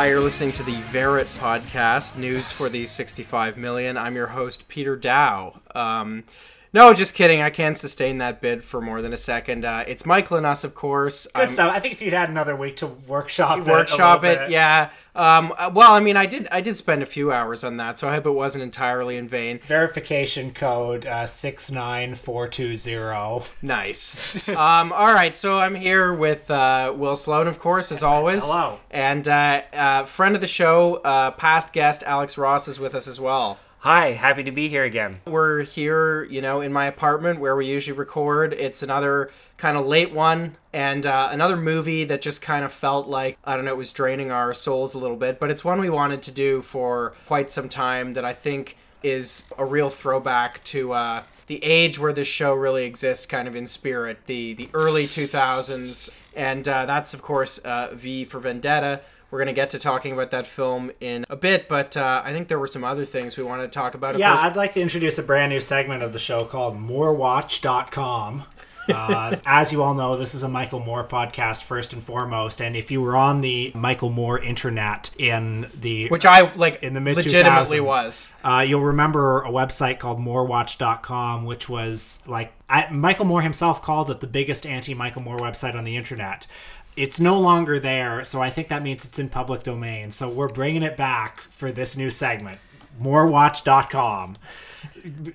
Hi, you're listening to the Verrit podcast, news for the 65 million. I'm your host, Peter Daou. Um, no, just kidding. I can't sustain that bit for more than a second. Uh, it's Michael and us, of course. Good I'm- stuff. I think if you'd had another week to workshop workshop it yeah um uh, well i mean i did i did spend a few hours on that so i hope it wasn't entirely in vain Verification code uh, six nine four two zero. nice um all right so i'm here with uh will sloan of course as always Hello. and uh, uh friend of the show uh past guest alex ross is with us as well Hi, happy to be here again. we're here you know in my apartment where we usually record it's another kind of late one and uh, another movie that just kind of felt like i don't know it was draining our souls a little bit but it's one we wanted to do for quite some time that i think is a real throwback to uh, the age where this show really exists kind of in spirit the the early 2000s and uh, that's of course uh, v for vendetta we're going to get to talking about that film in a bit, but uh, I think there were some other things we wanted to talk about. Yeah, I'd like to introduce a brand new segment of the show called MooreWatch.com. Uh, as you all know, this is a Michael Moore podcast first and foremost. And if you were on the Michael Moore internet in the which I like in the mid legitimately was. Uh, you'll remember a website called moorewatch.com, which was like I, Michael Moore himself called it the biggest anti Michael Moore website on the internet. It's no longer there, so I think that means it's in public domain. So we're bringing it back for this new segment, moorewatch.com.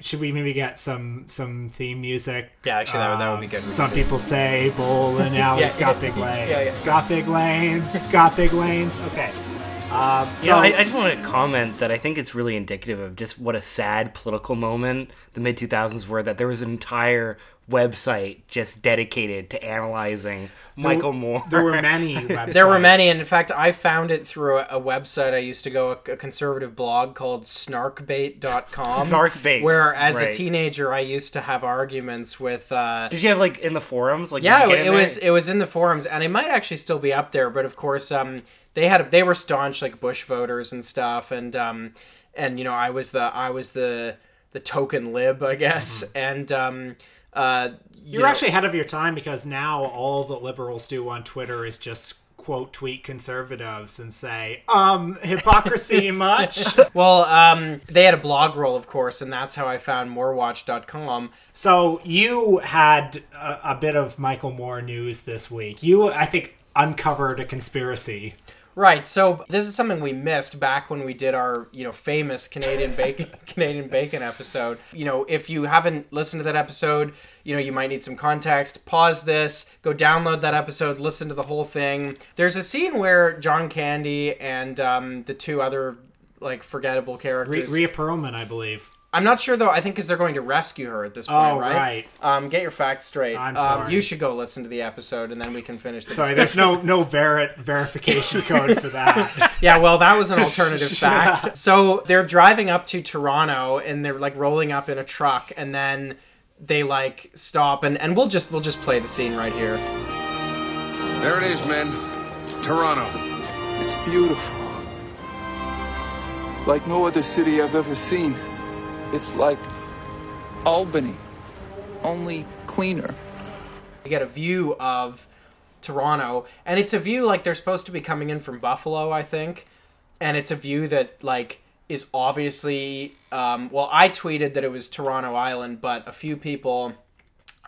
Should we maybe get some some theme music? Yeah, actually, that would- that would be good. Some people say bowling alley's Yeah, got big lanes. yeah, yeah. Got big lanes. Got big lanes. Okay. Um, so Yeah, I, I just want to comment that I think it's really indicative of just what a sad political moment the mid 2000s were. That there was an entire website just dedicated to analyzing Michael Moore. there were many websites. There were many, and in fact, I found it through a, a website I used to go, a, a conservative blog called snarkbait.com. Snarkbait, Where, as a teenager, I used to have arguments with. Uh, Did you have like in the forums? Like, yeah, you it, was it was in the forums, and it might actually still be up there. But of course, um, they had they were staunch like Bush voters and stuff, and um, and you know, I was the I was the the token lib, I guess, and um, uh, you You're know- actually ahead of your time because now all the liberals do on Twitter is just quote tweet conservatives and say, um, hypocrisy much. Well, um, they had a blog roll, of course, and that's how I found moorewatch.com. so you had a, a bit of Michael Moore news this week. You, I think, uncovered a conspiracy. Right. So this is something we missed back when we did our, you know, famous Canadian bacon Canadian bacon episode. You know, if you haven't listened to that episode, you know, you might need some context. Pause this, go download that episode, listen to the whole thing. There's a scene where John Candy and um, the two other like forgettable characters. Rhea Perlman, I believe. I'm not sure though. I think because they're going to rescue her at this point, Oh, right? right. Um, get your facts straight. I'm Um, sorry. you should go listen to the episode, and then we can finish. The Sorry, discussion. there's no no Verrit verification code for that. Yeah, well, that was an alternative fact. So they're driving up to Toronto, and they're like rolling up in a truck, and then they like stop, and and we'll just we'll just play the scene right here. There it is, men. Toronto. It's beautiful. Like no other city I've ever seen. It's like Albany, only cleaner. You get a view of Toronto, and it's a view like they're supposed to be coming in from Buffalo, I think, and it's a view that like is obviously um, well, I tweeted that it was Toronto Island, but a few people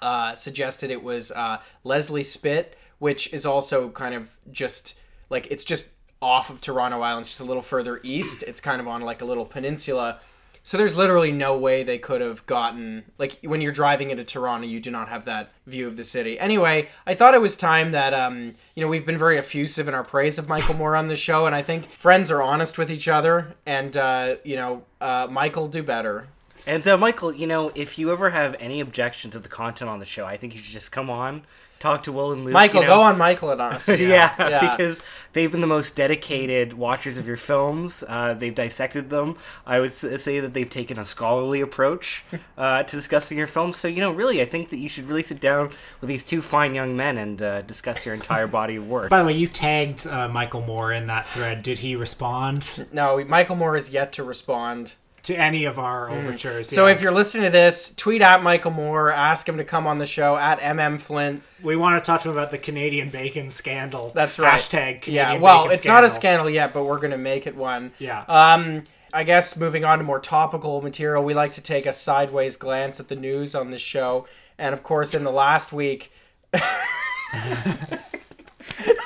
uh, suggested it was uh, Leslie Spit, which is also kind of just like it's just off of Toronto Island, it's just a little further east. It's kind of on like a little peninsula. So there's literally no way they could have gotten like when you're driving into Toronto, you do not have that view of the city. Anyway, I thought it was time that um, you know we've been very effusive in our praise of Michael Moore on the show, and I think friends are honest with each other, and uh, you know uh, Michael do better. And uh, Michael, you know, if you ever have any objection to the content on the show, I think you should just come on, talk to Will and Luke. Michael, you know. go on Michael and us. Yeah, Yeah. because they've been the most dedicated watchers of your films. Uh, they've dissected them. I would say that they've taken a scholarly approach uh, to discussing your films. So, you know, really, I think that you should really sit down with these two fine young men and uh, discuss your entire body of work. By the way, you tagged uh, Michael Moore in that thread. Did he respond? No, Michael Moore is yet to respond to any of our overtures. So yeah. if you're listening to this, tweet at Michael Moore, ask him to come on the show at MM Flint. we want to talk to him about the Canadian bacon scandal, That's right. Hashtag Canadian yeah. Well, bacon it's not a scandal. scandal yet, but we're gonna make it one. Yeah. Um, I guess moving on to more topical material, we like to take a sideways glance at the news on this show, and of course, in the last week.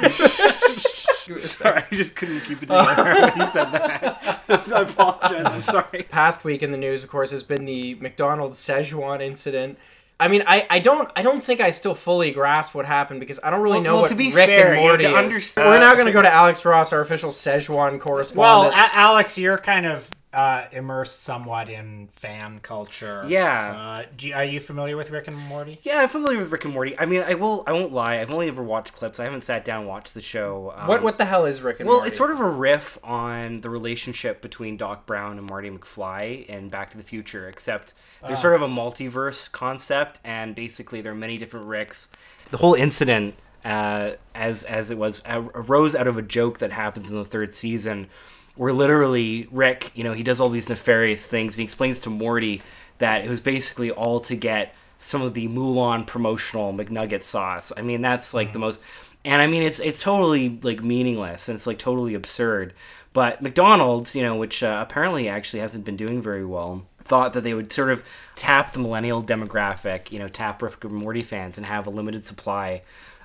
Sorry, I just couldn't keep it together when you said that. I apologize. I'm sorry. past week in the news, of course, has been the McDonald's Szechuan incident. I mean, I, I don't I don't think I still fully grasp what happened because I don't really Well- know well, what to be Rick fair, and Morty to is. understand- We're now going to go to Alex Ross, our official Szechuan Well, correspondent. A- Alex, you're kind of uh, immersed somewhat in fan culture. Yeah. Uh, do you, are you familiar with Rick and Morty? Yeah, I'm familiar with Rick and Morty. I mean, I will. I won't lie. I've only ever watched clips. I haven't sat down and watched the show. Um, what what the hell is Rick and Well, Morty? Well, it's sort of a riff on the relationship between Doc Brown and Marty McFly in Back to the Future, except there's sort of a multiverse concept, and basically there are many different Ricks. The whole incident, uh, as as it was, uh, arose out of a joke that happens in the third season, where literally Rick, you know, he does all these nefarious things, and he explains to Morty that it was basically all to get some of the Mulan promotional McNugget sauce. I mean, that's like the most, and I mean, it's it's totally like meaningless and it's like totally absurd. But McDonald's, you know, which uh, apparently actually hasn't been doing very well, thought that they would sort of tap the millennial demographic, you know, tap Rick and Morty fans and have a limited supply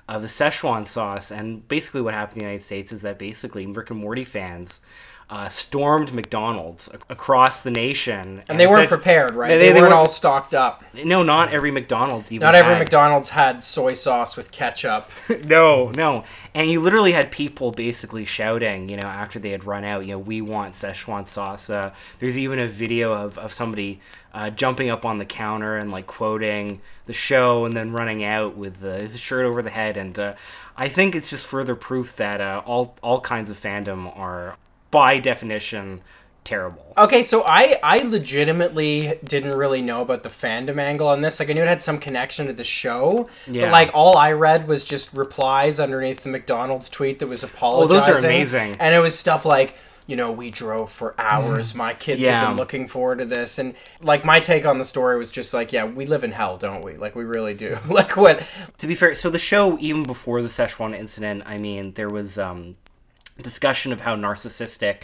of the Szechuan sauce. And basically, what happened in the United States is that basically Rick and Morty fans. Uh, stormed McDonald's ac- across the nation, and they weren't prepared, right? They- They, they weren't weren't- all stocked up. No, not every McDonald's. Even Not every had- McDonald's had soy sauce with ketchup. No, no. And you literally had people basically shouting, you know, after they had run out, you know, we want Szechuan sauce. Uh, there's even a video of, of somebody uh, jumping up on the counter and like quoting the show and then running out with the, his shirt over the head. And uh, I think it's just further proof that uh, all, all kinds of fandom are, by definition, terrible. Okay, so I I legitimately didn't really know about the fandom angle on this. Like I knew it had some connection to the show, Yeah. but like all I read was just replies underneath the McDonald's tweet that was apologizing. Oh, those are amazing. And it was stuff like, you know, we drove for hours. My kids have been looking forward to this, and like my take on the story was just like, yeah, we live in hell, don't we? Like we really do. like what? to be fair, so the show, even before the Szechuan incident, I mean, there was um, discussion of how narcissistic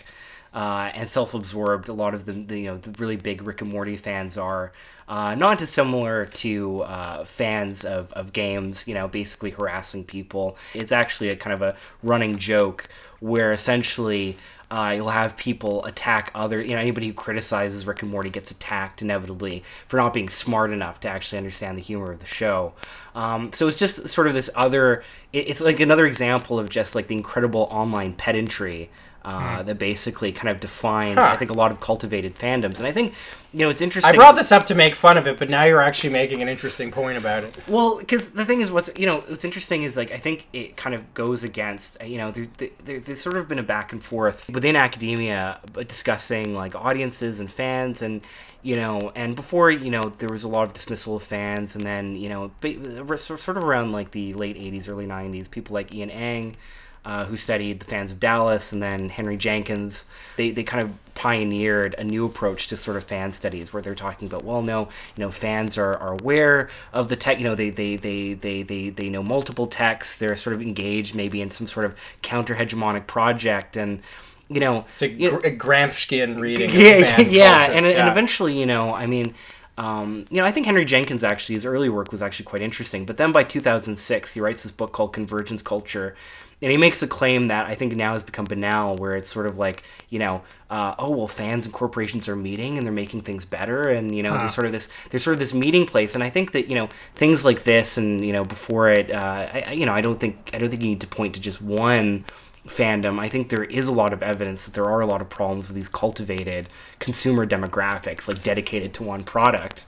uh, and self-absorbed a lot of the, the you know the really big Rick and Morty fans are. Uh, not dissimilar to uh, fans of, of games, you know, basically harassing people. It's actually a kind of a running joke where essentially uh, you'll have people attack other, you know, anybody who criticizes Rick and Morty gets attacked inevitably for not being smart enough to actually understand the humor of the show. Um, so it's just sort of this other, it- it's like another example of just like the incredible online pedantry. Uh, that basically kind of defines, I think, a lot of cultivated fandoms, and I think, you know, it's interesting. I brought this up to make fun of it, but now you're actually making an interesting point about it. Well, because the thing is, what's you know, what's interesting is like I think it kind of goes against you know, there, there, there's sort of been a back and forth within academia uh, discussing like audiences and fans, and you know, and before you know, there was a lot of dismissal of fans, and then you know, sort of around like the late '80s, early '90s, people like Ian Ang. Uh, who studied the fans of Dallas, and then Henry Jenkins. They, they kind of pioneered a new approach to sort of fan studies, where they're talking about, well, no, you know, fans are, are aware of the tech. You know, they they, they, they, they they know multiple texts. They're sort of engaged maybe in some sort of counter hegemonic project, and you know, It's a, you know- gr- a Gramscian reading. of yeah, yeah, and, and eventually, you know, I mean, um, you know, I think Henry Jenkins actually his early work was actually quite interesting. But then by 2006, he writes this book called Convergence Culture, and he makes a claim that I think now has become banal, where it's sort of like, you know, uh, oh well, fans and corporations are meeting and they're making things better, and you know, there's sort of this there's sort of this meeting place, and I think that you know things like this, and you know, before it, uh, I- you know, I don't think I don't think you need to point to just one fandom, I think there is a lot of evidence that there are a lot of problems with these cultivated consumer demographics, like dedicated to one product.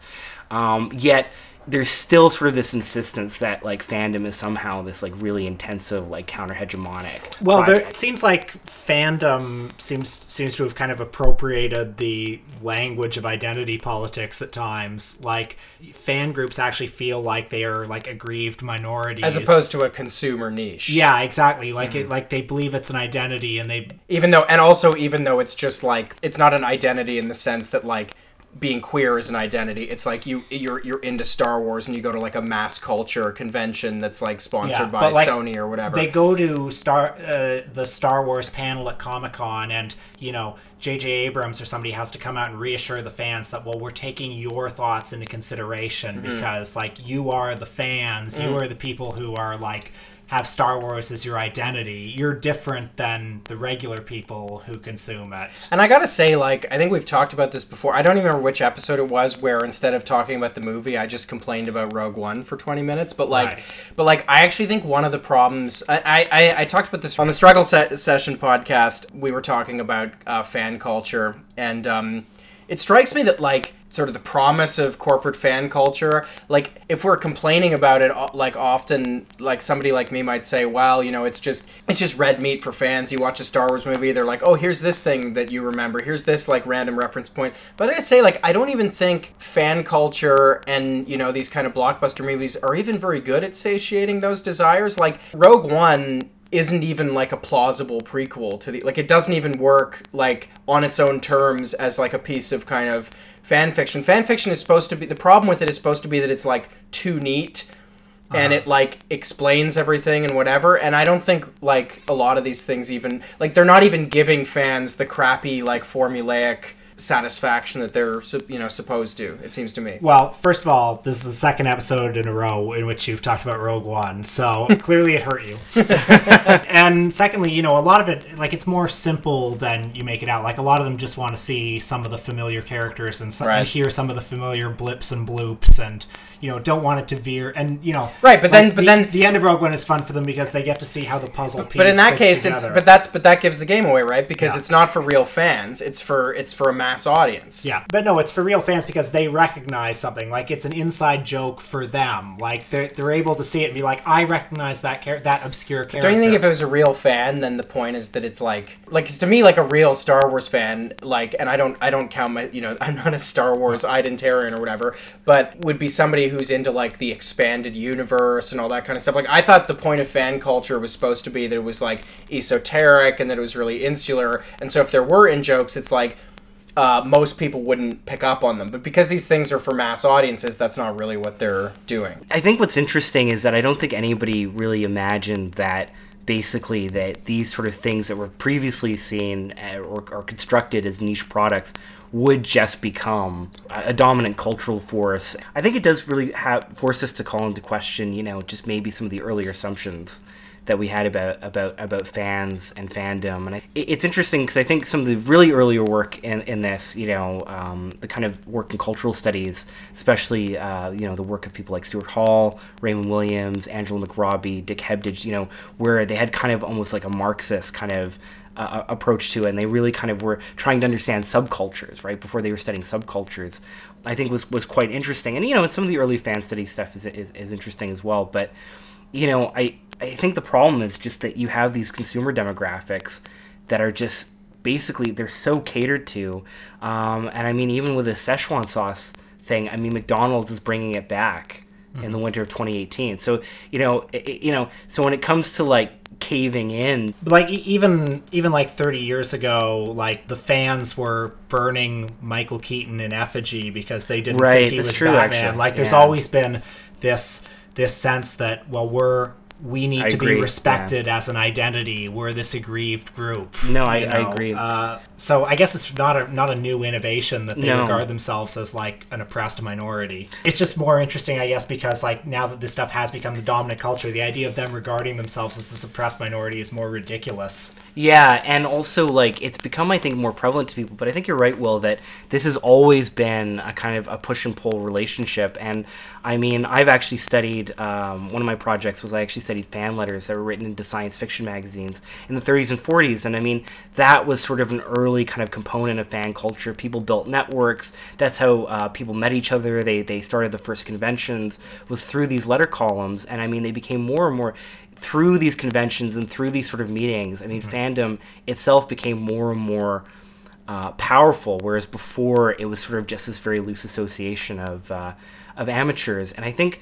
Um, yet, there's still sort of this insistence that like fandom is somehow this like really intensive like counter hegemonic. Well, there, it seems like fandom seems seems to have kind of appropriated the language of identity politics at times. Like fan groups actually feel like they are like aggrieved minorities, as opposed to a consumer niche. yeah, exactly. Like it, mm-hmm. like they believe it's an identity, and they even though and also even though it's just like it's not an identity in the sense that like being queer is an identity it's like you you're you're into star wars and you go to like a mass culture convention that's like sponsored Yeah, by like, sony or whatever they go to Star uh, the Star Wars panel at Comic Con, and you know J.J. Abrams or somebody has to come out and reassure the fans that well, we're taking your thoughts into consideration Mm-hmm. because like you are the fans, Mm. you are the people who are like have Star Wars as your identity. You're different than the regular people who consume it. And I gotta say, like, I think we've talked about this before. I don't even remember which episode it was where instead of talking about the movie, I just complained about Rogue One for 20 minutes. But like, Right. but like, I actually think one of the problems. I I, I talked about this on the Struggle Se- Session podcast. We were talking about uh, fan culture, and um, it strikes me that like sort of the promise of corporate fan culture. Like if we're complaining about it like often like somebody like me might say well you know it's just it's just red meat for fans. You watch a star wars movie they're like oh here's this thing that you remember. Here's this like random reference point but i say like i don't even think fan culture and you know these kind of blockbuster movies are even very good at satiating those desires. Like rogue one isn't even like a plausible prequel to the like it doesn't even work like on its own terms as like a piece of kind of fan fiction. Fan fiction is supposed to be the problem with it is supposed to be that it's like too neat and uh-huh. it like explains everything and whatever and i don't think like a lot of these things even like they're not even giving fans the crappy like formulaic satisfaction that they're you know supposed to it seems to me Well, first of all, this is the second episode in a row in which you've talked about Rogue One, so clearly it hurt you. and secondly, you know, a lot of it, like, it's more simple than you make it out. Like, a lot of them just want to see some of the familiar characters and, some, Right. and hear some of the familiar blips and bloops and, you know, don't want it to veer. And, you know, Right, but like, then- but the, then- the end of Rogue One is fun for them because they get to see how the puzzle piece but in that case it's but that's but that gives the game away right because Yeah. it's not for real fans it's for it's for a mass audience Yeah, but no, it's for real fans because they recognize something. Like it's an inside joke for them. Like they're they're able to see it and be like, I recognize that char- that obscure character. Don't you think if it was a real fan, then the point is that it's like, like 'cause to me, like a real Star Wars fan, like, and I don't, I don't count my, you know, I'm not a Star Wars identarian or whatever, but would be somebody who's into like the expanded universe and all that kind of stuff. Like, I thought the point of fan culture was supposed to be that it was like esoteric and that it was really insular, and so if there were in jokes, it's like. Uh, most people wouldn't pick up on them, but because these things are for mass audiences, that's not really what they're doing. I think what's interesting is that I don't think anybody really imagined that basically that these sort of things that were previously seen uh, or, or constructed as niche products would just become a dominant cultural force. I think it does really have force us to call into question, you know, just maybe some of the earlier assumptions that we had about about about fans and fandom. And I, it's interesting because I think some of the really earlier work in, in this, you know, um, the kind of work in cultural studies, especially uh, you know the work of people like Stuart Hall, Raymond Williams, Angela McRobbie, Dick Hebdige, you know, where they had kind of almost like a Marxist kind of uh, approach to it, and they really kind of were trying to understand subcultures, right? Before they were studying subcultures, I think was was quite interesting. And you know, and some of the early fan study stuff is, is, is interesting as well. But you know, I I think the problem is just that you have these consumer demographics that are just basically they're so catered to, um, and I mean, even with the Szechuan sauce thing, I mean, McDonald's is bringing it back in the winter of 2018. So you know, i i- you know, so when it comes to like caving in like even even like 30 years ago like the fans were burning michael keaton in effigy because they didn't Right, think he was true, batman actually. like there's Yeah. always been this this sense that well we're we need I to agree, be respected as an identity we're this aggrieved group No, I- I agree. uh, so i guess it's not a not a new innovation that they No. regard themselves as like an oppressed minority it's just more interesting i guess because like now that this stuff has become the dominant culture the idea of them regarding themselves as the oppressed minority is more ridiculous Yeah, and also like it's become I think more prevalent to people, but I think you're right, Will, that this has always been a kind of a push and pull relationship. And I mean, I've actually studied um, one of my projects was I actually studied fan letters that were written into science fiction magazines in the 30s and 40s, and I mean that was sort of an early kind of component of fan culture. People built networks. That's how uh, people met each other. They they started the first conventions was through these letter columns, and I mean they became more and more through these conventions and through these sort of meetings. I mean, fandom itself became more and more uh, powerful, whereas before it was sort of just this very loose association of uh, of amateurs. And I think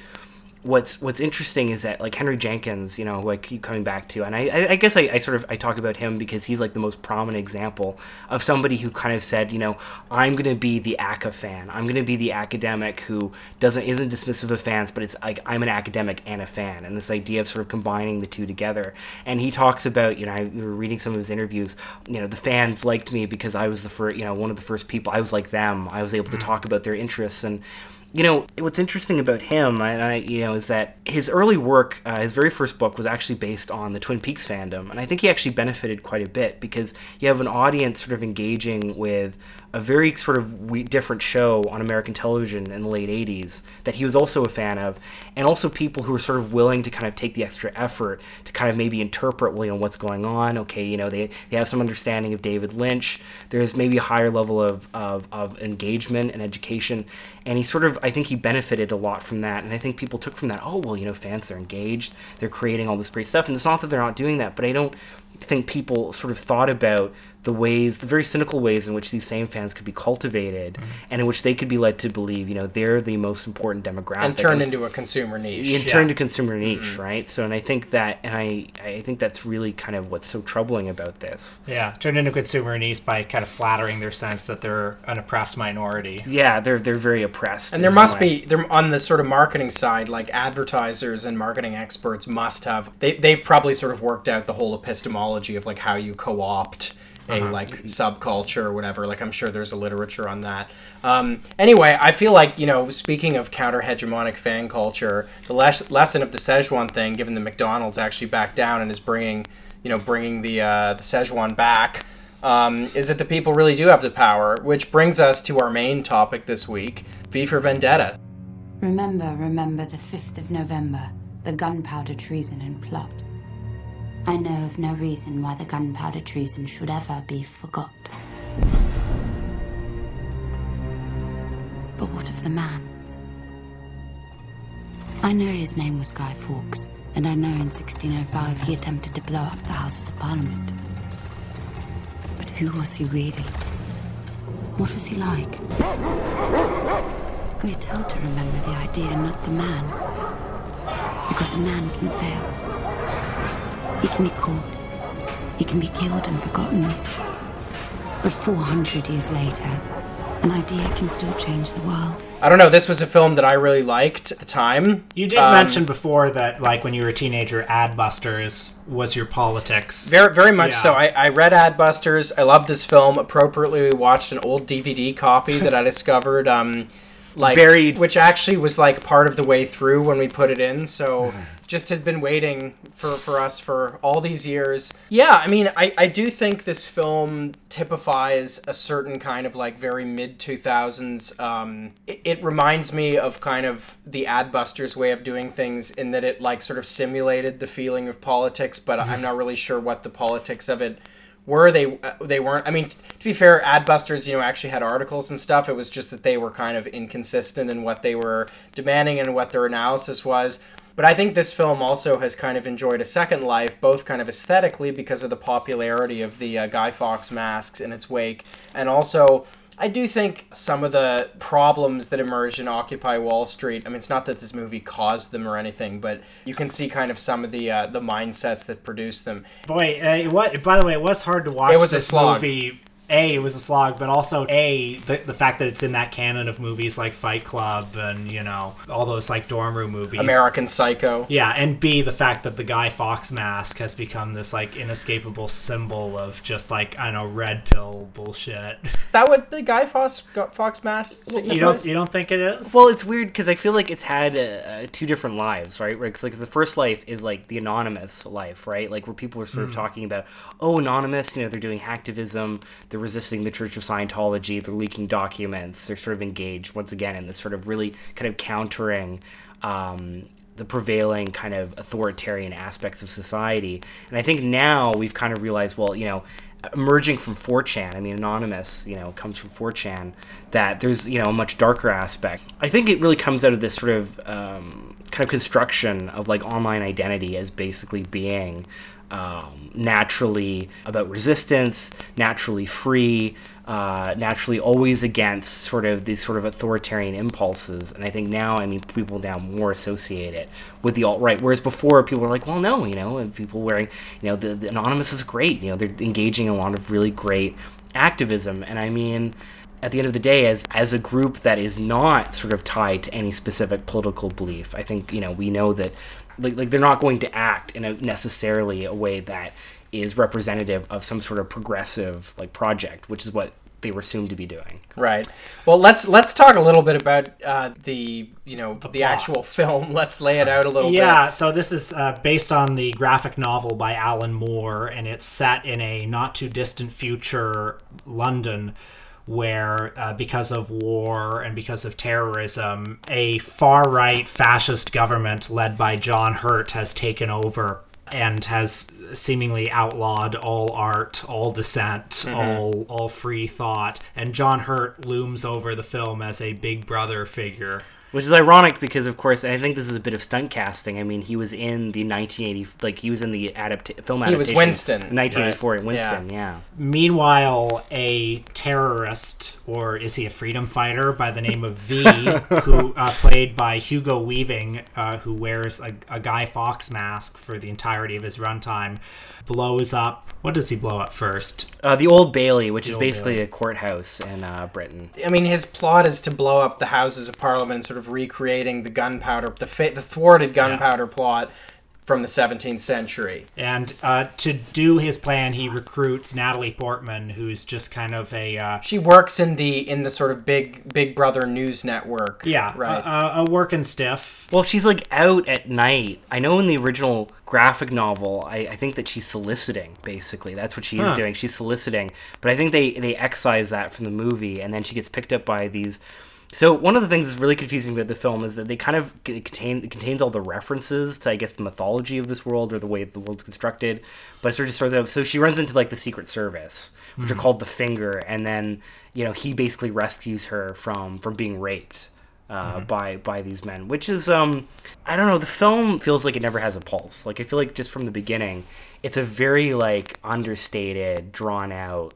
what's what's interesting is that like Henry Jenkins, you know, who I keep coming back to, and I, I, guess I, I sort of I talk about him because he's like the most prominent example of somebody who kind of said, you know, I'm going to be the ACA fan. I'm going to be the academic who doesn't isn't dismissive of fans, but it's like I'm an academic and a fan, and this idea of sort of combining the two together. And he talks about, you know, I we were reading some of his interviews. You know, the fans liked me because I was the first, you know, one of the first people. I was like them. I was able to mm. talk about their interests and you know what's interesting about him I, I, you know is that his early work uh, his very first book was actually based on the twin peaks fandom and i think he actually benefited quite a bit because you have an audience sort of engaging with a very sort of different show on American television in the late 80s that he was also a fan of, and also people who were sort of willing to kind of take the extra effort to kind of maybe interpret, you know, what's going on. Okay, you know, they, they have some understanding of David Lynch. There's maybe a higher level of, of, of engagement and education, and he sort of, I think he benefited a lot from that, and I think people took from that, oh, well, you know, fans, they're engaged, they're creating all this great stuff, and it's not that they're not doing that, but I don't think people sort of thought about the ways, the very cynical ways in which these same fans could be cultivated, mm-hmm. and in which they could be led to believe, you know, they're the most important demographic, and turned into a consumer niche. and turned to consumer niche, mm-hmm. right? So, and I think that, and I, I think that's really kind of what's so troubling about this. Yeah, turned into consumer niche by kind of flattering their sense that they're an oppressed minority. Yeah, they're they're very oppressed, And there must way. be there on the sort of marketing side, like advertisers and marketing experts must have they they've probably sort of worked out the whole epistemology of like how you co-opt a like subculture or whatever. Like I'm sure there's a literature on that. Um, anyway, I feel like you know, speaking of counter hegemonic fan culture, the les- lesson of the Szechuan thing, given that McDonald's actually backed down and is bringing you know bringing the uh, the Szechuan back. Um, is that the people really do have the power, which brings us to our main topic this week: V for Vendetta. Remember, remember the 5th of November, the gunpowder treason and plot. I know of no reason why the gunpowder treason should ever be forgot. But what of the man? I know his name was Guy Fawkes, and I know in 1605 he attempted to blow up the Houses of Parliament. But who was he really? What was he like? We're told to remember the idea, not the man. Because a man can fail. He can be caught. He can be killed and forgotten. But 400 years later, an idea can still change the world. I don't know. This was a film that I really liked at the time. You did Um, mention before that, like when you were a teenager, Adbusters was your politics. Very, very much Yeah. so. I, I read Adbusters. I loved this film. Appropriately, we watched an old DVD copy that I discovered, um, like Buried. which actually was like part of the way through when we put it in. So just had been waiting for for us for all these years. Yeah, I mean, I I do think this film typifies a certain kind of like very mid two thousands. Um, it, it reminds me of kind of the Adbusters way of doing things in that it like sort of simulated the feeling of politics, but I'm not really sure what the politics of it were they uh, they weren't i mean to be fair adbusters you know actually had articles and stuff it was just that they were kind of inconsistent in what they were demanding and what their analysis was but i think this film also has kind of enjoyed a second life both kind of aesthetically because of the popularity of the uh, guy fawkes masks in its wake and also I do think some of the problems that emerged in Occupy Wall Street. I mean, it's not that this movie caused them or anything, but you can see kind of some of the uh, the mindsets that produced them. Boy, uh, what? By the way, it was hard to watch It was a this slog. movie. A, it was a slog, but also A, the, the fact that it's in that canon of movies like Fight Club and you know all those like dorm room movies. American Psycho. Yeah, and B, the fact that the Guy Fawkes mask has become this like inescapable symbol of just like I don't know red pill bullshit. That what the Guy Fawkes Fawkes mask you don't you don't think it is? Well, it's weird because I feel like it's had uh, two different lives, right? Where it's like the first life is like the anonymous life, right? Like where people are sort of talking about, oh, anonymous, you know, they're doing hacktivism, they're resisting the Church of Scientology, they're leaking documents, they're sort of engaged once again in this sort of really kind of countering. Um, the prevailing kind of authoritarian aspects of society. And I think now we've kind of realized, well, you know, emerging from 4chan. I mean, anonymous, you know, comes from 4chan. That there's you know a much darker aspect. I think it really comes out of this sort of um, kind of construction of like online identity as basically being um, naturally about resistance, naturally free, uh, naturally always against sort of these sort of authoritarian impulses. And I think now, I mean, people now more associate it with the alt right, whereas before people were like, well, no, you know, and people wearing, you know, the, the anonymous is great. You know, they're engaging in a lot of really great activism. And I mean, at the end of the day, as as a group that is not sort of tied to any specific political belief, I think you know we know that like, like they're not going to act in a necessarily a way that is representative of some sort of progressive like project, which is what they were assumed to be doing. Right. Well, let's let's talk a little bit about uh, the you know the, plot. actual film. Let's lay it out a little Yeah, bit. so this is uh, based on the graphic novel by Alan Moore, and it's set in a not too distant future London where, uh, because of war and because of terrorism, a far right fascist government led by John Hurt has taken over and has seemingly outlawed all art, all dissent, all all free thought. And John Hurt looms over the film as a big brother figure. Which is ironic because, of course, I think this is a bit of stunt casting. I mean, he was in the 1980, like he was in the adapta- film He was. Winston, in 1984 right. Yeah. Winston. Yeah. Meanwhile, a terrorist, or is he a freedom fighter, by the name of V, who uh, played by Hugo Weaving, uh, who wears a, a Guy Fawkes mask for the entirety of his runtime, blows up. What does he blow up first? Uh, the Old Bailey, which is basically Bailey. a courthouse in uh, Britain. I mean, his plot is to blow up the Houses of Parliament and sort of recreating the gunpowder, the fa- the thwarted gunpowder plot from the 17th century. And uh, to do his plan, he recruits Natalie Portman, who's just kind of a uh, She works in the in the sort of big Big Brother news network. yeah, right. a, a, a working stiff. Well, she's like out at night. I know in the original graphic novel, I, I think that she's soliciting. Basically, that's what she is Huh. doing. She's soliciting, but I think they they excise that from the movie, and then she gets picked up by these. So one of the things that's really confusing about the film is that they kind of contain it contains all the references to I guess the mythology of this world or the way the world's constructed, but it sort of sort of so she runs into like the Secret Service, which are called the Finger, and then you know he basically rescues her from from being raped uh, by by these men, which is um I don't know. The film feels like it never has a pulse. Like I feel like just from the beginning, it's a very like understated, drawn out,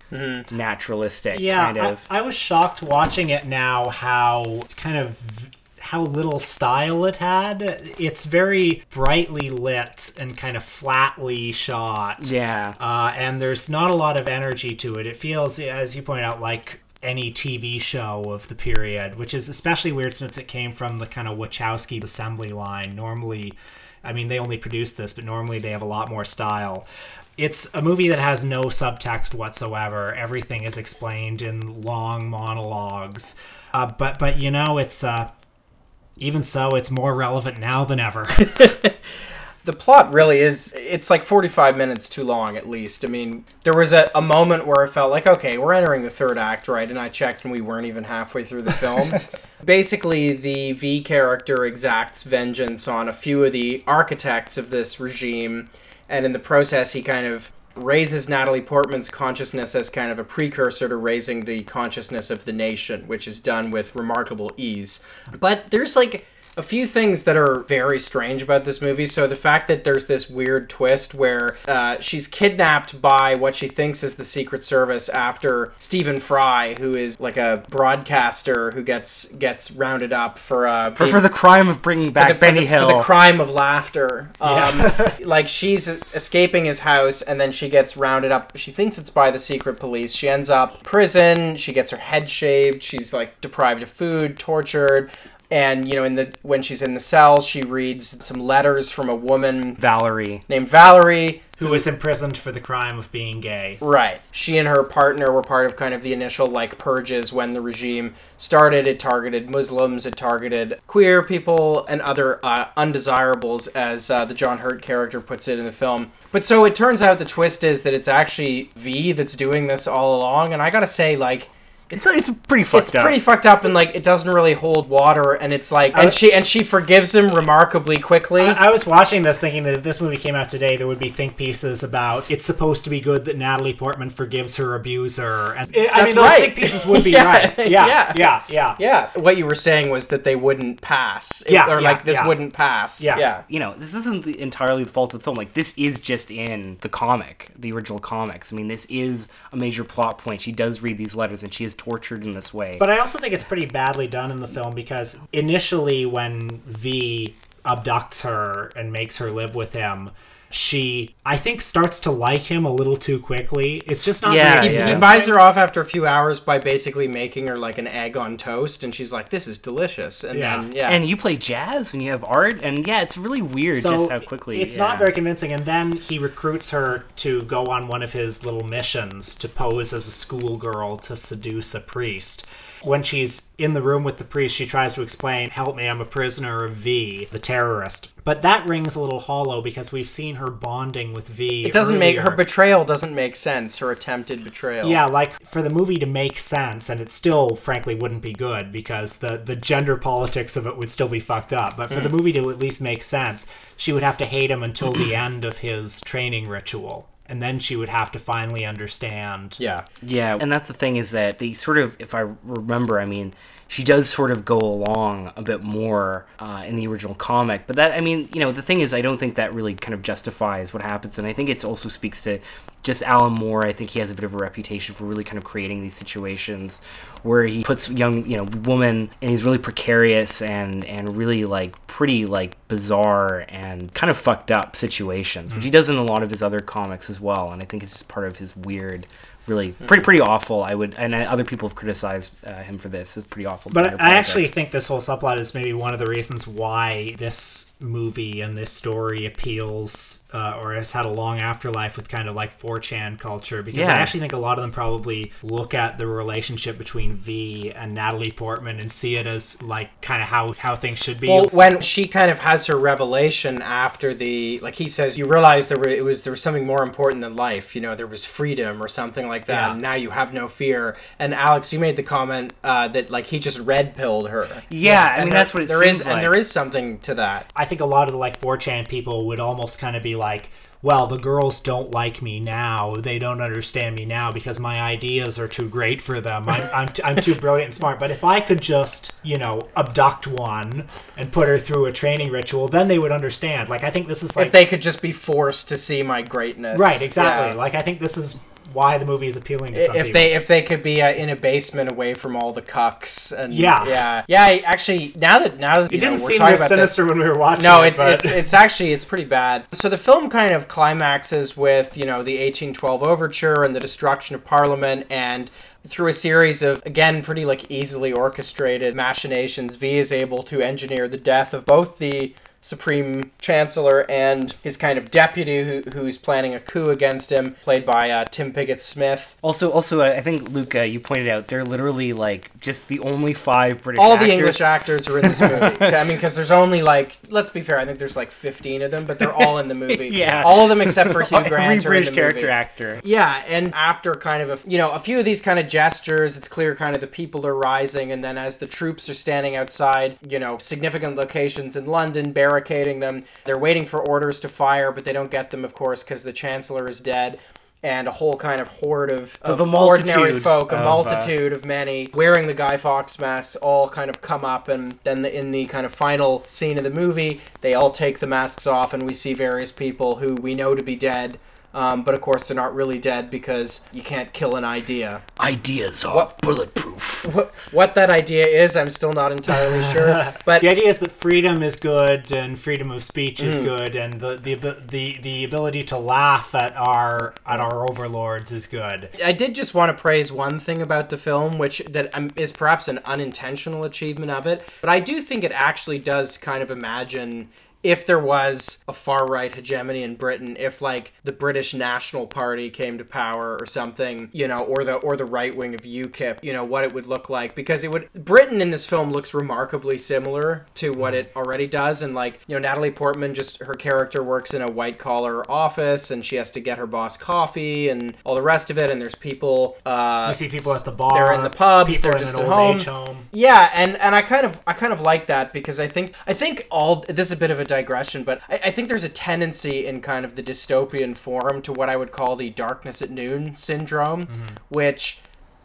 naturalistic Yeah, kind of. I, I was shocked watching it now how kind of how little style it had. It's very brightly lit and kind of flatly shot. yeah, Uh, and there's not a lot of energy to it. It feels, as you point out, like any TV show of the period, which is especially weird since it came from the kind of Wachowski assembly line. Normally, I mean, they only produce this, but normally they have a lot more style. It's a movie that has no subtext whatsoever. Everything is explained in long monologues. Uh, but but you know, it's uh, even so, it's more relevant now than ever. the plot really is it's like 45 minutes too long at least. I mean there was a, a moment where it felt like okay we're entering the third act right? And i checked and we weren't even halfway through the film. Basically the v character exacts vengeance on a few of the architects of this regime. And in the process he kind of raises natalie portman's consciousness as kind of a precursor to raising the consciousness of the nation which is done with remarkable ease. But there's like a few things that are very strange about this movie. So the fact that there's this weird twist where uh, she's kidnapped by what she thinks is the Secret Service after Stephen Fry, who is like a broadcaster who gets gets rounded up for uh, for, being- for the crime of bringing back the, Benny for the, Hill. for the crime of laughter. Um, like she's escaping his house and then she gets rounded up. She thinks it's by the secret police. She ends up prison. She gets her head shaved. She's like deprived of food, tortured. And you know, in the when she's in the cell, she reads some letters from a woman Valerie. named Valerie, Who was imprisoned for the crime of being gay? Right. She and her partner were part of kind of the initial like purges when the regime started. It targeted Muslims, it targeted queer people and other uh, undesirables, as uh, the John Hurt character puts it in the film. But so it turns out the twist is that it's actually V that's doing this all along, and I gotta say, like. It's it's pretty fucked up. it's up. pretty fucked up and like it doesn't really hold water and it's like and she and she forgives him remarkably quickly. I was watching this thinking that if this movie came out today, there would be think pieces about it's supposed to be good that Natalie Portman forgives her abuser. And I That's mean, those right. think pieces would be Yeah, right. Yeah, yeah. yeah, yeah, yeah, what you were saying was that they wouldn't pass. It- Yeah, or yeah, like this yeah. wouldn't pass. Yeah. yeah. you know, this isn't the, entirely the fault of the film. Like, this is just in the comic, the original comics. I mean, this is a major plot point. She does read these letters, and she is tortured in this way. But I also think it's pretty badly done in the film because initially, when V abducts her and makes her live with him, she, I think, starts to like him a little too quickly. It's just not Yeah, very He, yeah. he buys her off after a few hours by basically making her like an egg on toast, and she's like, "This is delicious." And Yeah. then yeah, and you play jazz, and you have art, and yeah, it's really weird just how quickly. it's yeah. not very convincing and then he recruits her to go on one of his little missions to pose as a schoolgirl to seduce a priest when she's in the room with the priest she tries to explain help me i'm a prisoner of v the terrorist but that rings a little hollow because we've seen her bonding with v it doesn't make her betrayal doesn't make sense. Her attempted betrayal. Yeah, like for the movie to make sense, and it still, frankly, wouldn't be good because the the gender politics of it would still be fucked up. But for Mm. the movie to at least make sense, she would have to hate him until the end of his training ritual, and then she would have to finally understand. yeah. Yeah, and that's the thing is that they sort of, if I remember, I mean, she does sort of go along a bit more uh, in the original comic. But that, I mean, you know, the thing is, I don't think that really kind of justifies what happens, and I think it also speaks to just Alan Moore. I think he has a bit of a reputation for really kind of creating these situations where he puts young, you know, woman in these really precarious and and really like pretty like bizarre and kind of fucked up situations, which he does in a lot of his other comics as well. And I think it's just part of his weird really pretty pretty awful. I would, and uh, other people have criticized uh, him for this. It's pretty awful. But I I actually think this whole subplot is maybe one of the reasons why this movie and this story appeals uh, or has had a long afterlife with kind of like 4chan culture because Yeah. I actually think a lot of them probably look at the relationship between V and Natalie Portman and see it as like kind of how, how things should be. Well, It's- when she kind of has her revelation after the like he says, you realize there were, it was there was something more important than life. You know, there was freedom or something like that. Yeah. And now you have no fear. And Alex, you made the comment uh, that like he just red pilled her. Yeah, I And mean there- that's what it there is, like. and there is something to that. I think a lot of the like 4chan people would almost kind of be like, well, the girls don't like me now. They don't understand me now because my ideas are too great for them. I'm, I'm, t- I'm too brilliant and smart. But if I could just, you know, abduct one and put her through a training ritual, then they would understand. Like, I think this is like. if they could just be forced to see my greatness, right, exactly. Yeah. Like, I think this is why the movie is appealing to some if people. they if they could be uh, in a basement away from all the cucks and Yeah. yeah yeah I- actually now that now that it you didn't we're seem talking this sinister when we were watching No, it. but- it's it's actually it's pretty bad. So the film kind of climaxes with you know the 1812 overture and the destruction of Parliament, and through a series of again pretty like easily orchestrated machinations, V is able to engineer the death of both the Supreme Chancellor and his kind of deputy who, who's planning a coup against him, played by uh, Tim Pigott Smith. Also, also, uh, I think Luca, you pointed out they're literally like just the only five British. All actors. the English actors are in this movie. I mean, because there's only like, let's be fair, I think there's like 15 of them, but they're all in the movie. Yeah. all of them except for Hugh Every Grant in British character movie. actor. Yeah, and after kind of a you know a few of these kind of gestures, it's clear kind of the people are rising, and then as the troops are standing outside, you know, significant locations in London, barricading them, they're waiting for orders to fire, but they don't get them, of course, because the Chancellor is dead. And a whole kind of horde of, of a ordinary folk, a of, uh, multitude of many wearing the Guy Fawkes masks, all kind of come up, and then the, in the kind of final scene of the movie, they all take the masks off, and we see various people who we know to be dead, um, but of course they're not really dead because you can't kill an idea. Ideas are bulletproof. What, what that idea is, I'm still not entirely sure, but the idea is that freedom is good and freedom of speech Mm. is good and the, the the the ability to laugh at our at our overlords is good. I did just want to praise one thing about the film, which that um, is perhaps an unintentional achievement of it, but I do think it actually does kind of imagine if there was a far right hegemony in Britain, if like the British National Party came to power or something, you know, or the or the right wing of UKIP, you know, what it would look like because it would Britain in this film looks remarkably similar to what it already does and like, you know, Natalie Portman just her character works in a white collar office and she has to get her boss coffee and all the rest of it and there's people uh We see people at the bar. they're in the pubs, people they're in just an at old home. age home. Yeah, and and I kind of I kind of like that because I think I think all this is a bit of a digression, but I, I think there's a tendency in kind of the dystopian form to what I would call the darkness at noon syndrome, mm-hmm. which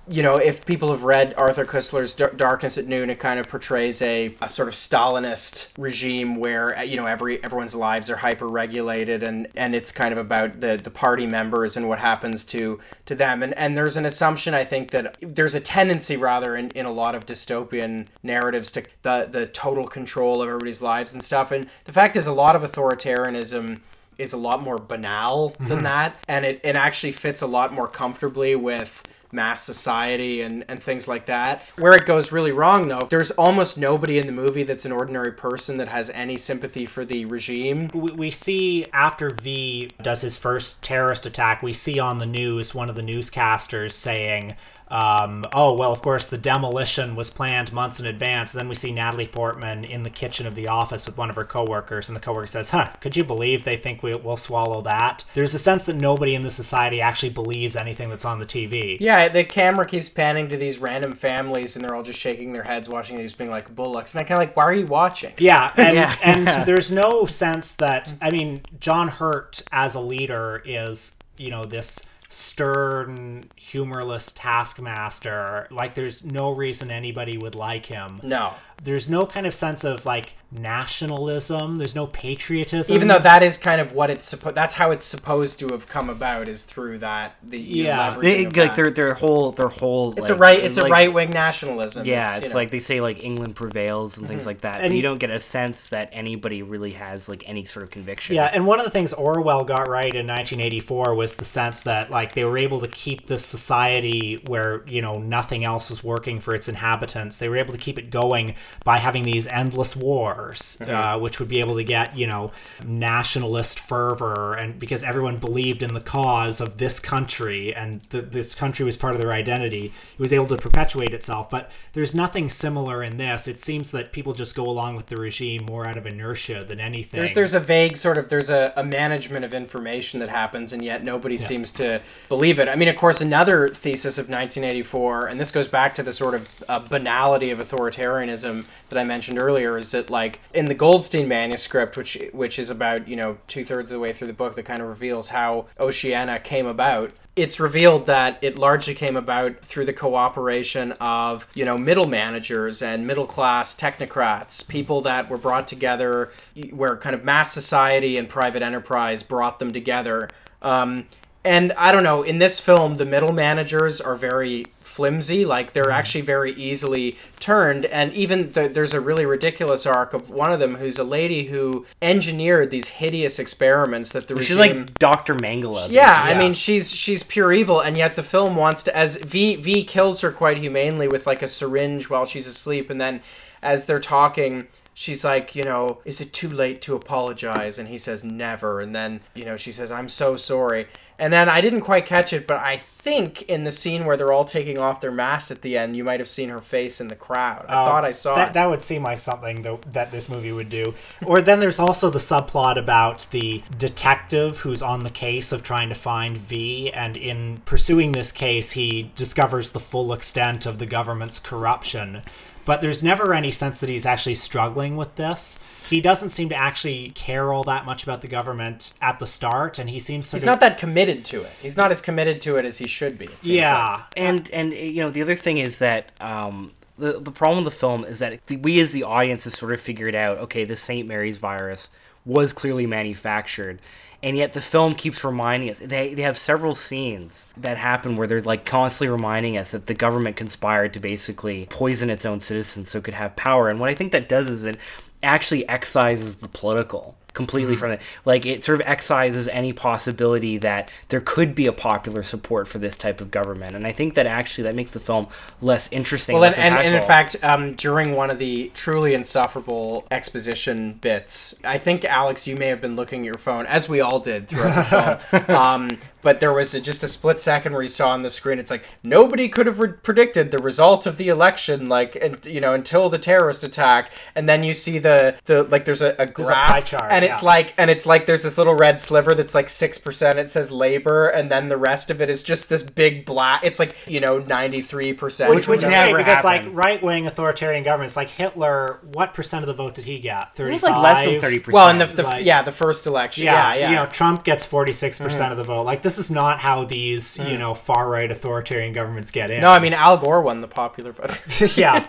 you know, if people have read Arthur Koestler's Dar- Darkness at Noon, it kind of portrays a, a sort of Stalinist regime where uh, you know every everyone's lives are hyper regulated, and and it's kind of about the the party members and what happens to to them. And and there's an assumption I think that there's a tendency rather in, in a lot of dystopian narratives to the the total control of everybody's lives and stuff. And the fact is, a lot of authoritarianism is a lot more banal than that, and it, it actually fits a lot more comfortably with mass society and, and things like that. Where it goes really wrong, though, there's almost nobody in the movie that's an ordinary person that has any sympathy for the regime. we, we see after V does his first terrorist attack, we see on the news one of the newscasters saying, um, "Oh well, of course the demolition was planned months in advance." Then we see Natalie Portman in the kitchen of the office with one of her coworkers, and the coworker says, "Huh? Could you believe they think we, we'll swallow that?" There's a sense that nobody in the society actually believes anything that's on the TV. Yeah, the camera keeps panning to these random families, and they're all just shaking their heads, watching these being like bullocks. And I kind of like, why are you watching? Yeah, and, Yeah. and there's no sense that I mean John Hurt as a leader is you know this stern, humorless taskmaster. Like there's no reason anybody would like him. No. There's no kind of sense of like nationalism. There's no patriotism. Even though that is kind of what it's supposed, that's how it's supposed to have come about, is through that the Yeah. They, like that. their their whole their whole It's like, a right. It's a right wing nationalism. Yeah, you it's like they say like England prevails and things mm-hmm. like that. And but you you- don't get a sense that anybody really has like any sort of conviction. Yeah, and one of the things Orwell got right in 1984 was the sense that like they were able to keep this society where you know nothing else was working for its inhabitants. They were able to keep it going by having these endless wars, uh, which would be able to get you know nationalist fervor, and because everyone believed in the cause of this country and th- this country was part of their identity, it was able to perpetuate itself. But there's nothing similar in this. It seems that people just go along with the regime more out of inertia than anything. There's there's a vague sort of there's a, a management of information that happens and yet nobody seems to believe it. I mean, of course, another thesis of 1984, and this goes back to the sort of uh, banality of authoritarianism that I mentioned earlier, is that like in the Goldstein manuscript, which which is about you know two thirds of the way through the book, that kind of reveals how Oceania came about it's revealed that it largely came about through the cooperation of you know middle managers and middle class technocrats people that were brought together where kind of mass society and private enterprise brought them together. Um, and i don't know in this film the middle managers are very flimsy like they're mm-hmm. actually very easily turned. And even the, there's a really ridiculous arc of one of them who's a lady who engineered these hideous experiments that the she's regime like Doctor Mengele. yeah, I mean she's she's pure evil, and yet the film wants to as V V kills her quite humanely with like a syringe while she's asleep, and then as they're talking, she's like, you know, is it too late to apologize? And he says never, and then you know she says I'm so sorry, and then I didn't quite catch it, but I think in the scene where they're all taking off their masks at the end, you might have seen her face in the crowd. I oh, thought I saw that, it. that would seem like something though, that this movie would do. Or then there's also the subplot about the detective who's on the case of trying to find V, and in pursuing this case, he discovers the full extent of the government's corruption. But there's never any sense that he's actually struggling with this. He doesn't seem to actually care all that much about the government at the start, and he seems sort He's of not that committed to it. He's not as committed to it as he should be. it seems like. yeah. and and you know the other thing is that um, the the problem with the film is that we as the audience has sort of figured out okay this St Mary's virus was clearly manufactured. And yet the film keeps reminding us they, they have several scenes that happen where they're like constantly reminding us that the government conspired to basically poison its own citizens so it could have power. And what i think that does is it actually excises the political completely from it. Like it sort of excises any possibility that there could be a popular support for this type of government, and I think that actually that makes the film less interesting. Well, less and, and, and in fact, um, during one of the truly insufferable exposition bits, I think Alex, you may have been looking at your phone, as we all did throughout the film. Um, but there was a, just a split second where you saw on the screen, it's like nobody could have re- predicted the result of the election, like, and you know, until the terrorist attack, and then you see the the like, there's a, a a graph, pie chart, and it's yeah. like, and it's like there's this little red sliver that's like six percent. It says labor, and then the rest of it is just this big black. It's like you know, ninety three percent. Which, would is never great because, happened. like, right wing authoritarian governments, like Hitler, what percent of the vote did he get? 35? it was like less than thirty percent. Well, in the, the like- yeah, the first election, Yeah, yeah, yeah. you know, Trump gets 46% of the vote. Like, this is not how these, you know, far right authoritarian governments get in. no, I mean Al Gore won the popular vote. yeah.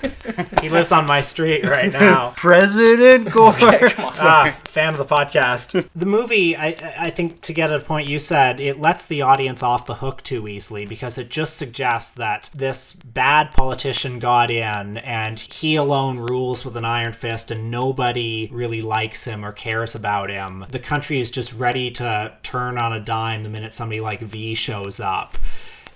he lives on my street right now. President Gore. ah, fan of the podcast. The movie, I, I think, to get at a point you said, it lets the audience off the hook too easily because it just suggests that this bad politician got in and he alone rules with an iron fist and nobody really likes him or cares about him. The country is just ready to turn on a dime the minute somebody like V shows up.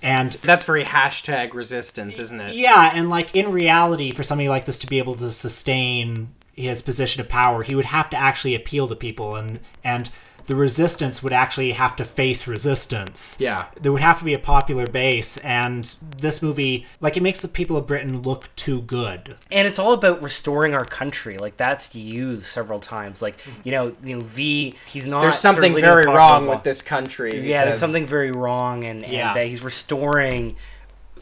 And That's very hashtag resistance, isn't it? yeah, and like in reality, for somebody like this to be able to sustain his position of power, he would have to actually appeal to people, and and the resistance would actually have to face resistance. Yeah. there would have to be a popular base, and this movie, like, it makes the people of Britain look too good. and it's all about restoring our country. Like that's used several times. Like you know, you know, V. He's not. There's something very wrong with this country. he Yeah, there's something very wrong, and, and Yeah. that he's restoring.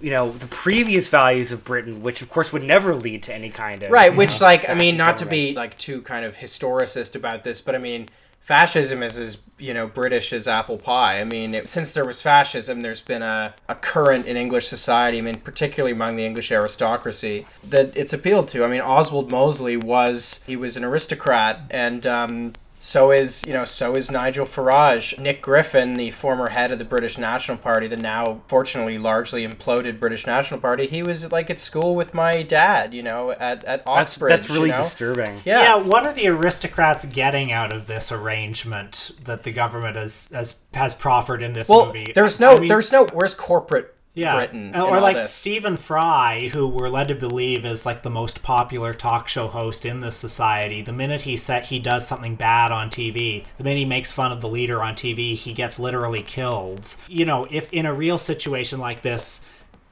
You know the previous values of Britain, which of course would never lead to any kind of right. Which, know, like, I mean, not to be like too kind of historicist about this, but I mean, fascism is as you know British as apple pie. I mean, it, since there was fascism, there's been a, a current in English society. I mean, particularly among the English aristocracy, that it's appealed to. I mean, Oswald Mosley was he was an aristocrat, and um, so is you know so is Nigel Farage, Nick Griffin, the former head of the British National Party, the now fortunately largely imploded British National Party. He was like at school with my dad, you know, at at That's, Oxford. that's really you know? disturbing. Yeah. Yeah, what are the aristocrats getting out of this arrangement that the government has has, has proffered in this Well, movie? there's no, I mean- there's no. Where's corporate yeah. Britain? in or all like this? Stephen Fry, who we're led to believe is like the most popular talk show host in this society. The minute he said he does something bad on TV, the minute he makes fun of the leader on TV, he gets literally killed. You know, if in a real situation like this.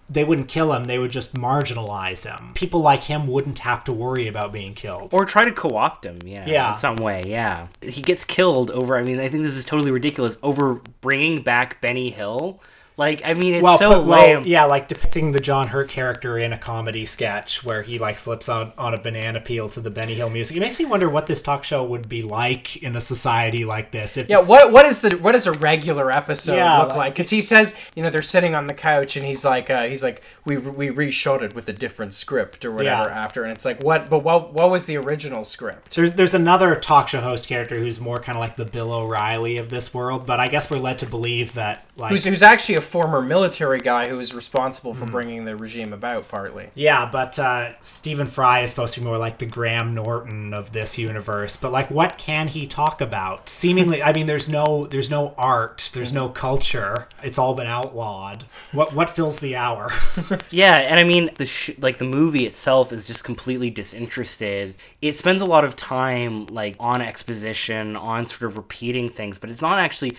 They wouldn't kill him, they would just marginalize him. People like him wouldn't have to worry about being killed. Or try to co-opt him, you know, Yeah. in some way. Yeah, he gets killed over. I mean, I think this is totally ridiculous. Over bringing back Benny Hill. Like, I mean, it's so put- well, lame. yeah, like depicting the John Hurt character in a comedy sketch where he like slips on, on a banana peel to the Benny Hill music. It makes me wonder what this talk show would be like in a society like this. If Yeah, what what is the what does a regular episode Yeah, look like- like? Because he says, you know, they're sitting on the couch and he's like, uh, he's like, we we reshot it with a different script or whatever Yeah. after, and it's like, what? But what what was the original script? there's there's another talk show host character who's more kind of like the Bill O'Reilly of this world, but I guess we're led to believe that like Who's who's actually a former military guy who was responsible Hmm. for bringing the regime about, partly. Yeah, but uh, Stephen Fry is supposed to be more like the Graham Norton of this universe. But like, what can he talk about? Seemingly, I mean, there's no there's no art, there's no culture. It's all been outlawed. What what fills the hour? Yeah, and I mean the sh- like the movie itself is just completely disinterested. It spends a lot of time like on exposition, on sort of repeating things, but it's not actually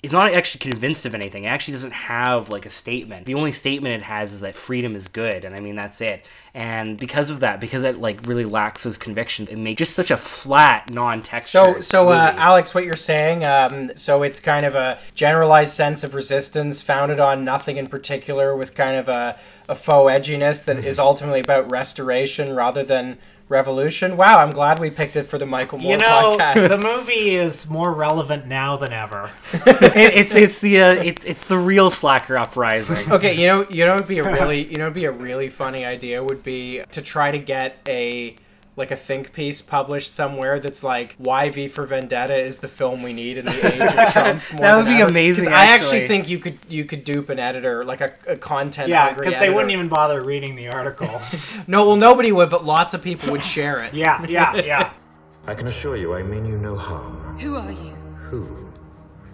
it's not actually convinced of anything. It actually doesn't have like a statement. The only statement it has is that freedom is good, and I mean that's it. And because of that, because it like really lacks those convictions, it makes just such a flat, non-textured. So, so uh. Alex, what you're saying, um, so it's kind of a generalized sense of resistance founded on nothing in particular, with kind of a, a faux edginess that is ultimately about restoration rather than revolution. Wow, I'm glad we picked it for the Michael Moore you know, podcast. the movie is more relevant now than ever. It- it's it's the uh, it's it's the real slacker uprising. Okay, you know, you know, it'd be a really, you know, it'd be a really funny idea would be to try to get a like a think piece published somewhere that's like why V for Vendetta is the film we need in the age of Trump. More That would than be ever. amazing, 'Cause I actually actually. think you could you could dupe an editor like a, a content. Yeah, because they wouldn't even bother reading the article. No, well, nobody would, but lots of people would share it. yeah, yeah, yeah. I can assure you I mean you no harm. Who are you? Who?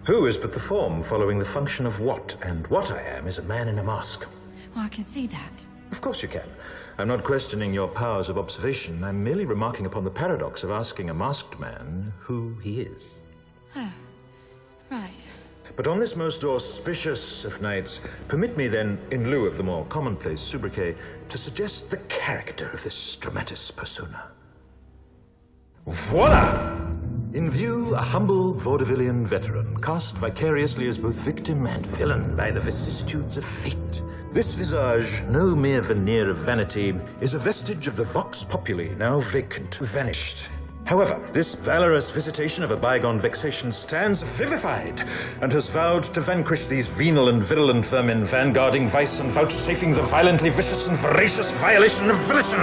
Who is but the form following the function of what, and what I am is a man in a mask. Well, I can see that. Of course you can. I'm not questioning your powers of observation. I'm merely remarking upon the paradox of asking a masked man who he is. Ah, right. But on this most auspicious of nights, permit me then, in lieu of the more commonplace sobriquet, to suggest the character of this dramatis persona. Voila! In view, a humble vaudevillian veteran, cast vicariously as both victim and villain by the vicissitudes of fate. This visage, no mere veneer of vanity, is a vestige of the vox populi, now vacant, vanished. However, this valorous visitation of a bygone vexation stands vivified, and has vowed to vanquish these venal and virulent vermin, vanguarding vice and vouchsafing the violently vicious and voracious violation of volition.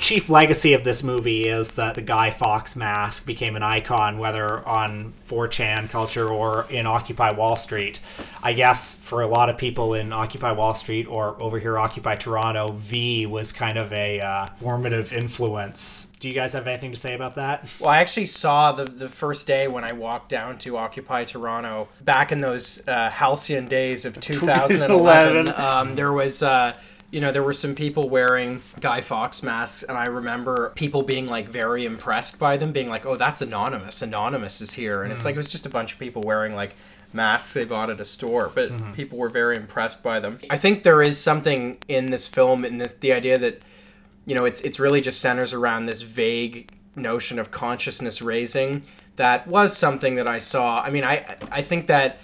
Chief legacy of this movie is that the Guy Fawkes mask became an icon, whether on 4chan culture or in Occupy Wall Street. I guess for a lot of people in Occupy Wall Street or over here Occupy Toronto, V was kind of a uh, formative influence. Do you guys have anything to say about that? Well, I actually saw the the first day when I walked down to Occupy Toronto back in those uh, halcyon days of 2011. um, there was. Uh, you know, there were some people wearing Guy Fawkes masks, and I remember people being like very impressed by them, being like, "Oh, that's anonymous. Anonymous is here," and it's like it was just a bunch of people wearing like masks they bought at a store, but mm-hmm. people were very impressed by them. I think there is something in this film, in this the idea that you know, it's it's really just centers around this vague notion of consciousness raising that was something that I saw. I mean, I I think that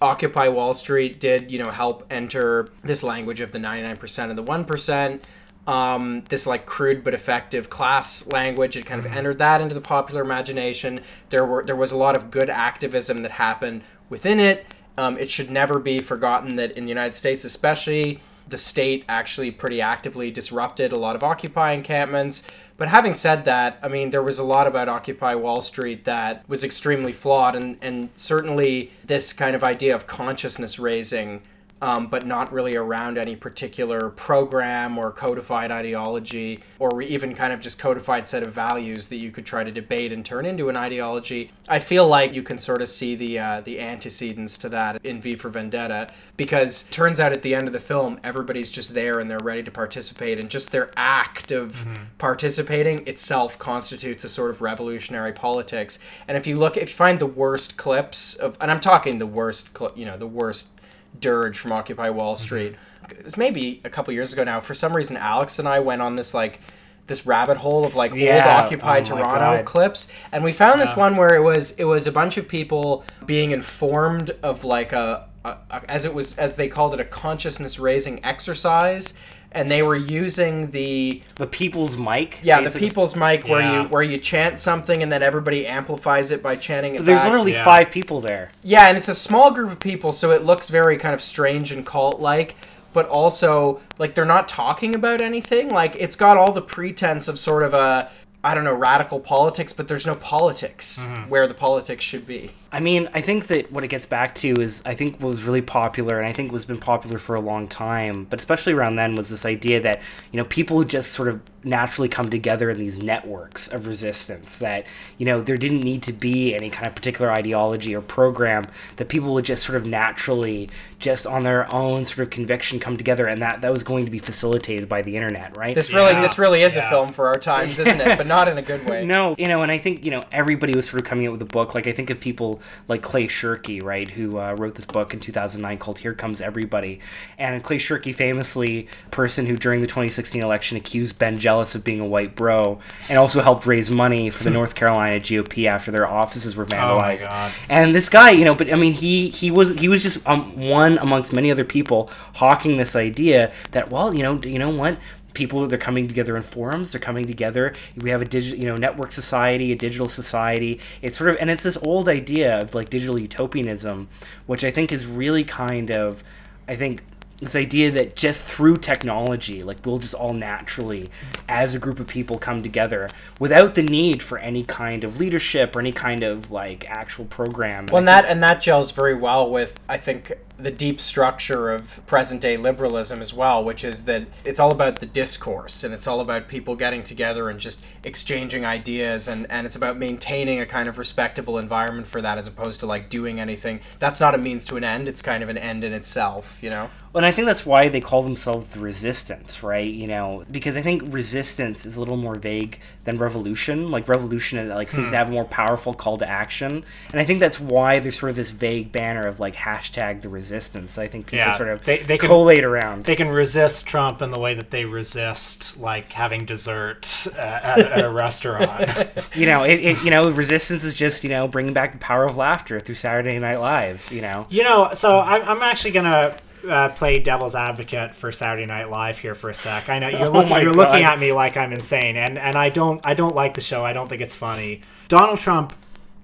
Occupy Wall Street did, you know, help enter this language of the 99% and the 1%. Um, this like crude but effective class language. It kind of entered that into the popular imagination. There were there was a lot of good activism that happened within it. Um, it should never be forgotten that in the United States, especially, the state actually pretty actively disrupted a lot of Occupy encampments. But having said that, I mean, there was a lot about Occupy Wall Street that was extremely flawed, and, and certainly this kind of idea of consciousness raising, um, but not really around any particular program or codified ideology, or even kind of just codified set of values that you could try to debate and turn into an ideology. I feel like you can sort of see the uh, the antecedents to that in V for Vendetta, because turns out at the end of the film, everybody's just there and they're ready to participate, and just their act of participating itself constitutes a sort of revolutionary politics. And if you look, if you find the worst clips of, and I'm talking the worst, cli you know, the worst dirge from Occupy Wall mm-hmm. Street. It was maybe a couple years ago now. For some reason, Alex and I went on this like this rabbit hole of like Yeah, old Occupy oh Toronto clips, and we found this one where it was it was a bunch of people being informed of like a, a, a as it was as they called it a consciousness raising exercise, and they were using the The people's mic. yeah the people's mic where Yeah. you where you chant something and then everybody amplifies it by chanting it. There's back. literally Yeah. five people there. Yeah, and it's a small group of people, so it looks very kind of strange and cult like, but also like they're not talking about anything. Like it's got all the pretense of sort of a I don't know radical politics, but there's no politics mm-hmm. where the politics should be. I mean, I think that what it gets back to is I think what was really popular, and I think was been popular for a long time, but especially around then was this idea that you know people would just sort of naturally come together in these networks of resistance. That you know there didn't need to be any kind of particular ideology or program. That people would just sort of naturally, just on their own sort of conviction, come together, and that that was going to be facilitated by the internet, right? This really Yeah, this really is yeah. a film for our times, isn't it? But not in a good way. No, you know, and I think you know everybody was sort of coming out with a book. Like I think of people like Clay Shirky, right, who uh, wrote this book in 2009 called "Here Comes Everybody," and Clay Shirky, famously, person who during the 2016 election accused Ben Jealous of being a white bro, and also helped raise money for the North Carolina GOP after their offices were vandalized. God. And this guy, you know, but I mean, he he was he was just um, one amongst many other people hawking this idea that well, you know, you know what people they're coming together in forums they're coming together. We have a digital you know network society a digital society. It's sort of and it's this old idea of like digital utopianism which i think is really kind of i think this idea that just through technology like we'll just all naturally as a group of people come together without the need for any kind of leadership or any kind of like actual program. Well, and that and that gels very well with I think the deep structure of present day liberalism as well, which is that it's all about the discourse and it's all about people getting together and just exchanging ideas and, and it's about maintaining a kind of respectable environment for that as opposed to like doing anything. That's not a means to an end, it's kind of an end in itself, you know? And I think that's why they call themselves the resistance, right? You know, because I think resistance is a little more vague than revolution. Like revolution, like seems Hmm. to have a more powerful call to action, and I think that's why there's sort of this vague banner of like hashtag the resistance. I think people Yeah, sort of they- they can- collate around. They can resist Trump in the way that they resist like having dessert uh, at, at a restaurant. you know, it, it, you know, resistance is just you know bringing back the power of laughter through Saturday Night Live. You know, You know, so I'm, I'm actually gonna uh, play devil's advocate for Saturday Night Live here for a sec. I know you're Oh looking, my you're God. looking at me like I'm insane, and and I don't I don't like the show. I don't think it's funny. Donald Trump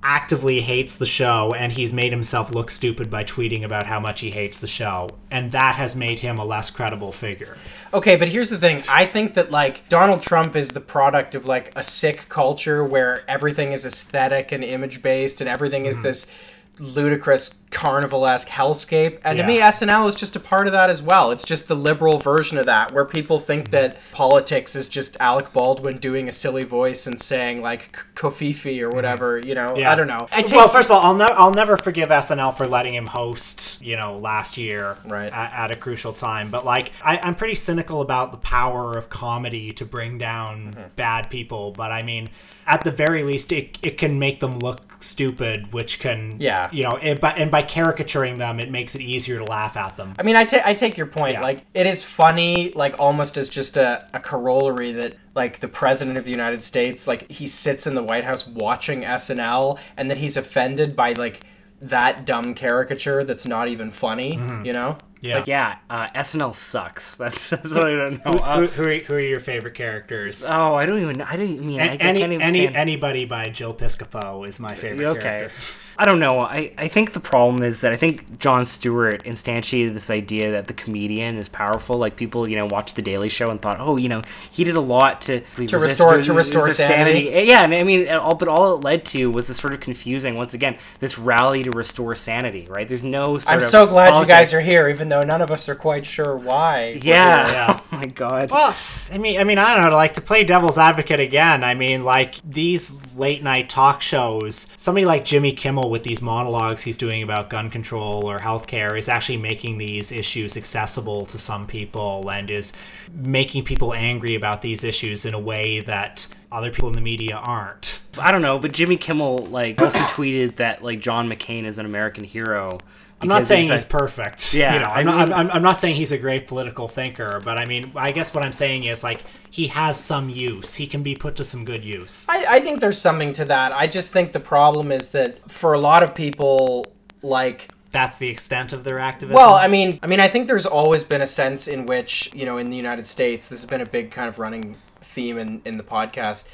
actively hates the show and he's made himself look stupid by tweeting about how much he hates the show and that has made him a less credible figure Okay, but here's the thing. I think that like Donald Trump is the product of like a sick culture where everything is aesthetic and image based and everything is this ludicrous carnival-esque hellscape. And to me SNL is just a part of that as well. It's just the liberal version of that where people think that politics is just Alec Baldwin doing a silly voice and saying like covfefe or whatever, you know. Mm-hmm. Yeah. I don't know. I take, well, first of all, I'll, ne- I'll never forgive SNL for letting him host, you know, last year Right. at, at a crucial time. But like, I, I'm pretty cynical about the power of comedy to bring down Mm-hmm. bad people. But I mean, at the very least, it, it can make them look stupid, which can, Yeah. you know, and by, and by caricaturing them, it makes it easier to laugh at them. I mean, I ta- I take your point. Yeah. Like, it is funny, like, almost as just a, a corollary that, like, the president of the United States, like, he sits in the White House watching SNL and that he's offended by, like, that dumb caricature that's not even funny, mm-hmm. you know? Yeah. yeah, uh, SNL sucks. That's, that's what I don't know. who, Uh, who, who, are, who are your favorite characters? oh, I don't even. I don't even mean. I, I any can't even any stand- anybody by Jill Piscopo is my favorite Okay. character. I don't know. I, I think the problem is that I think Jon Stewart instantiated this idea that the comedian is powerful. Like people, you know, watched The Daily Show and thought, oh, you know, he did a lot to To restore- to restore sanity. Eh, yeah, and I mean, all but all it led to was this sort of confusing. Once again, this rally to restore sanity. Right? There's no. Sort I'm of so glad you guys are here, even though none of us are quite sure why. we're Yeah. here. Yeah. Oh my god. Well, I mean, I mean, I don't know. Like to play devil's advocate again. I mean, like these late night talk shows. Somebody like Jimmy Kimmel with these monologues he's doing about gun control or healthcare is actually making these issues accessible to some people and is making people angry about these issues in a way that other people in the media aren't. I don't know, but Jimmy Kimmel like also tweeted that like John McCain is an American hero. I'm not saying he's, he's perfect. Yeah, you know, I I'm, not, I'm, I'm not saying he's a great political thinker, but I mean, I guess what I'm saying is like he has some use. He can be put to some good use. I, I think there's something to that. I just think the problem is that for a lot of people, like, That's the extent of their activism. Well, I mean, I mean, I think there's always been a sense in which, you know, in the United States, this has been a big kind of running theme in, in the podcast.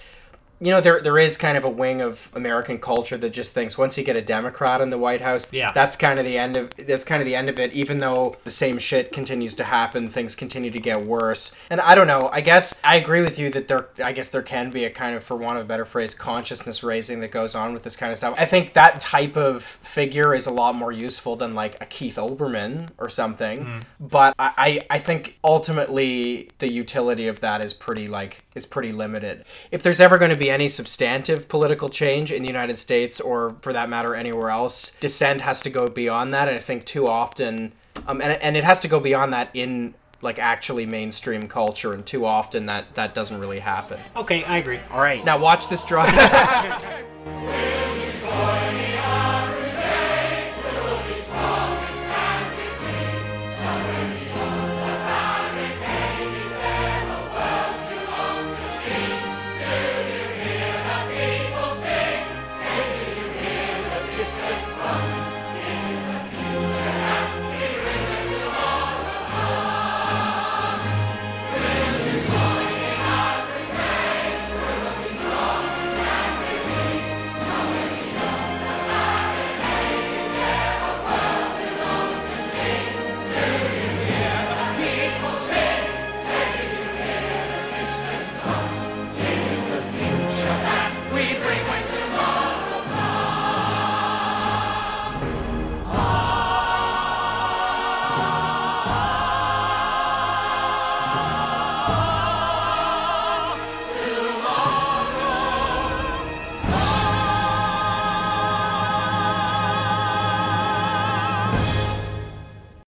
You know, there there is kind of a wing of American culture that just thinks once you get a Democrat in the White House, Yeah. that's kind of the end of that's kind of the end of it. Even though the same shit continues to happen, things continue to get worse. And I don't know. I guess I agree with you that there. I guess there can be a kind of, for want of a better phrase, consciousness raising that goes on with this kind of stuff. I think that type of figure is a lot more useful than like a Keith Olbermann or something. Mm. But I, I, I think ultimately the utility of that is pretty like is pretty limited. If there's ever going to be any substantive political change in the United States or for that matter anywhere else, dissent has to go beyond that. And I think too often, um, and and it has to go beyond that in like actually mainstream culture, and too often that that doesn't really happen. okay, I agree. All right. Now watch this drive.